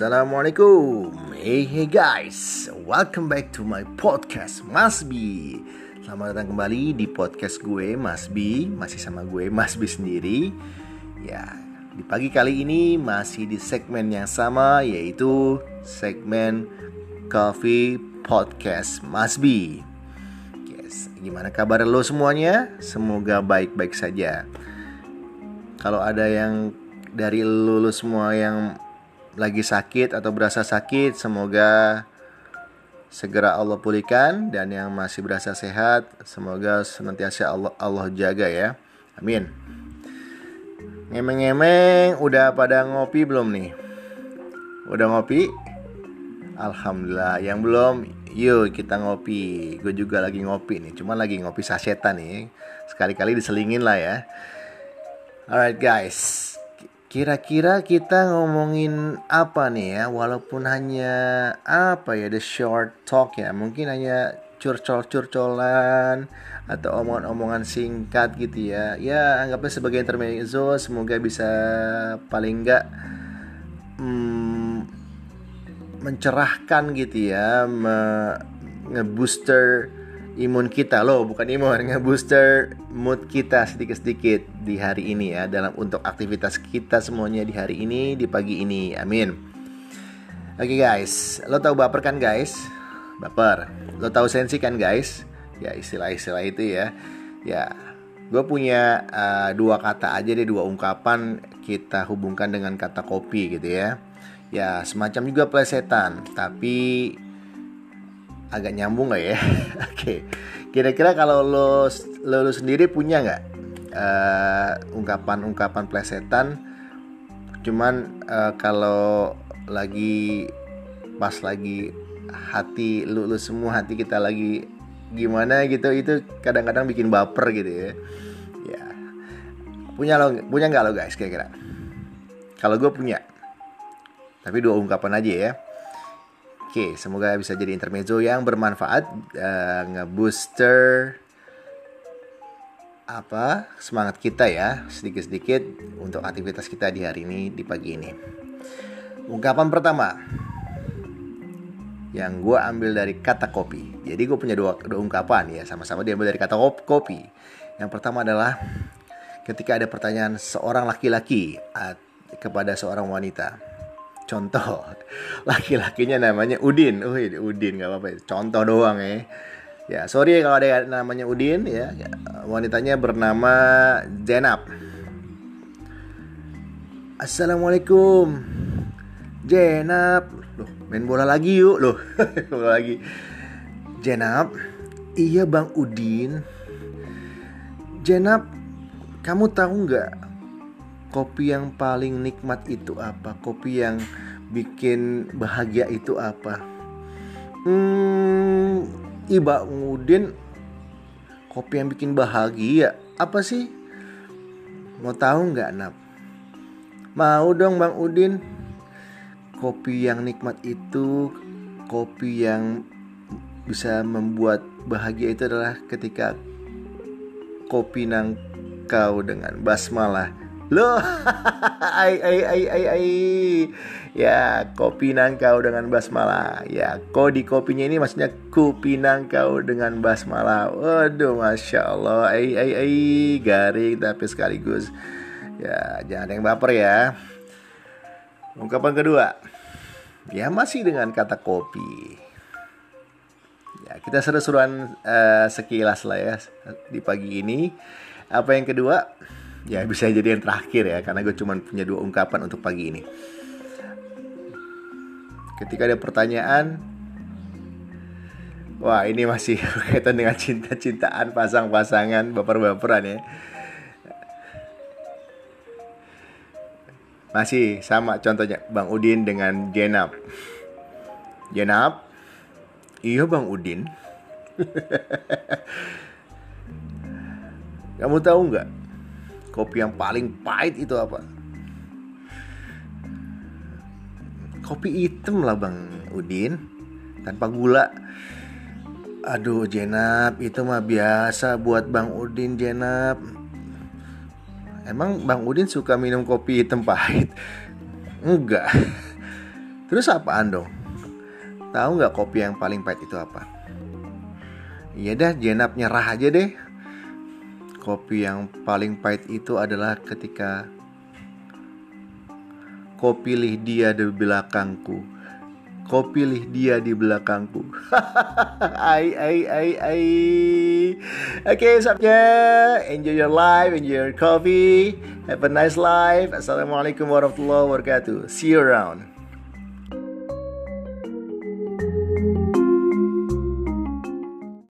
Assalamualaikum. Hey hey guys. Welcome back to my podcast Mas B. Selamat datang kembali di podcast gue Mas B. Masih sama gue Mas B sendiri. Ya di pagi kali ini masih di segmen yang sama Yaitu segmen Coffee Podcast Mas B. Yes, Gimana kabar lo semuanya? Semoga baik-baik saja. Kalau ada yang dari lo semua yang lagi sakit atau berasa sakit, semoga segera Allah pulihkan dan yang masih berasa sehat, semoga senantiasa Allah Allah jaga ya. Amin. Ngemeng-ngemeng, udah pada ngopi belum nih? Udah ngopi? Alhamdulillah. Yang belum, yuk kita ngopi. Gue juga lagi ngopi nih, cuma lagi ngopi sasetan nih. Sekali-kali diselingin lah ya. Alright guys, Kira-kira kita ngomongin apa nih ya? Walaupun hanya apa ya The short talk ya. Mungkin hanya curcol-curcolan Atau omongan-omongan singkat gitu ya. Ya anggapnya sebagai intermezzo Semoga bisa paling enggak hmm, Mencerahkan gitu ya me, Ngebooster imun kita. Loh bukan imun ngebooster mood kita sedikit-sedikit di hari ini ya dalam untuk aktivitas kita semuanya di hari ini di pagi ini. Amin. Oke okay, guys. Lo tahu baper kan guys? Baper. Lo tahu sensi kan guys? Ya istilah-istilah itu ya. Ya gue punya uh, dua kata aja deh dua ungkapan kita hubungkan dengan kata kopi gitu ya. Ya semacam juga plesetan. Tapi agak nyambung gak ya? Oke, kira-kira kalau lo, lo, lo sendiri punya nggak uh, ungkapan-ungkapan plesetan? Cuman uh, kalau lagi pas lagi hati lu, lu semua hati kita lagi gimana gitu itu kadang-kadang bikin baper gitu ya. Ya, punya lo punya nggak lo guys kira-kira? Kalau gue punya, tapi dua ungkapan aja ya. Oke, semoga bisa jadi intermezzo yang bermanfaat, uh, ngebooster apa semangat kita ya sedikit-sedikit untuk aktivitas kita di hari ini di pagi ini. Ungkapan pertama yang gue ambil dari kata kopi. Jadi gue punya dua, dua ungkapan ya sama-sama diambil dari kata kopi. Yang pertama adalah ketika ada pertanyaan seorang laki-laki kepada seorang wanita Contoh, laki-lakinya namanya Udin. Oh, Udin nggak apa-apa. Contoh doang ya. Ya, sorry kalau ada namanya Udin ya. Wanitanya bernama Jenap. Assalamualaikum. Jenap. Loh, main bola lagi yuk. Loh, bola lagi. Jenap. Iya, Bang Udin. Jenap, kamu tahu nggak kopi yang paling nikmat itu apa? Kopi yang bikin bahagia itu apa? Hmm, Iba Udin kopi yang bikin bahagia apa sih? Mau tahu nggak Nap? Mau dong Bang Udin. Kopi yang nikmat itu kopi yang bisa membuat bahagia itu adalah ketika kopi nang kau dengan basmalah Loh, ai ai ai ai ai. Ya, kopi nangkau dengan basmala. Ya, kodi kopinya ini maksudnya kopi nangkau dengan basmala. Waduh, masya Allah. Ai ai ai, garing tapi sekaligus. Ya, jangan yang baper ya. Ungkapan kedua. Ya, masih dengan kata kopi. Ya, kita seru-seruan uh, sekilas lah ya di pagi ini. Apa yang kedua? Ya bisa jadi yang terakhir ya karena gue cuma punya dua ungkapan untuk pagi ini. Ketika ada pertanyaan wah ini masih berkaitan dengan cinta-cintaan pasang-pasangan baper-baperan ya. Masih sama contohnya Bang Udin dengan Jenap Jenap iya Bang Udin. Kamu tahu nggak Kopi yang paling pahit itu apa? Kopi hitam lah Bang Udin Tanpa gula Aduh Jenap itu mah biasa buat Bang Udin Jenap Emang Bang Udin suka minum kopi hitam pahit? Enggak Terus apaan dong? Tahu nggak kopi yang paling pahit itu apa? Iya dah, jenap nyerah aja deh. Kopi yang paling pahit itu adalah ketika kau pilih dia di belakangku. Kau pilih dia di belakangku. ai ai ai ai. Oke, okay, sabnya enjoy your life, enjoy your coffee. Have a nice life. Assalamualaikum warahmatullahi wabarakatuh. See you around.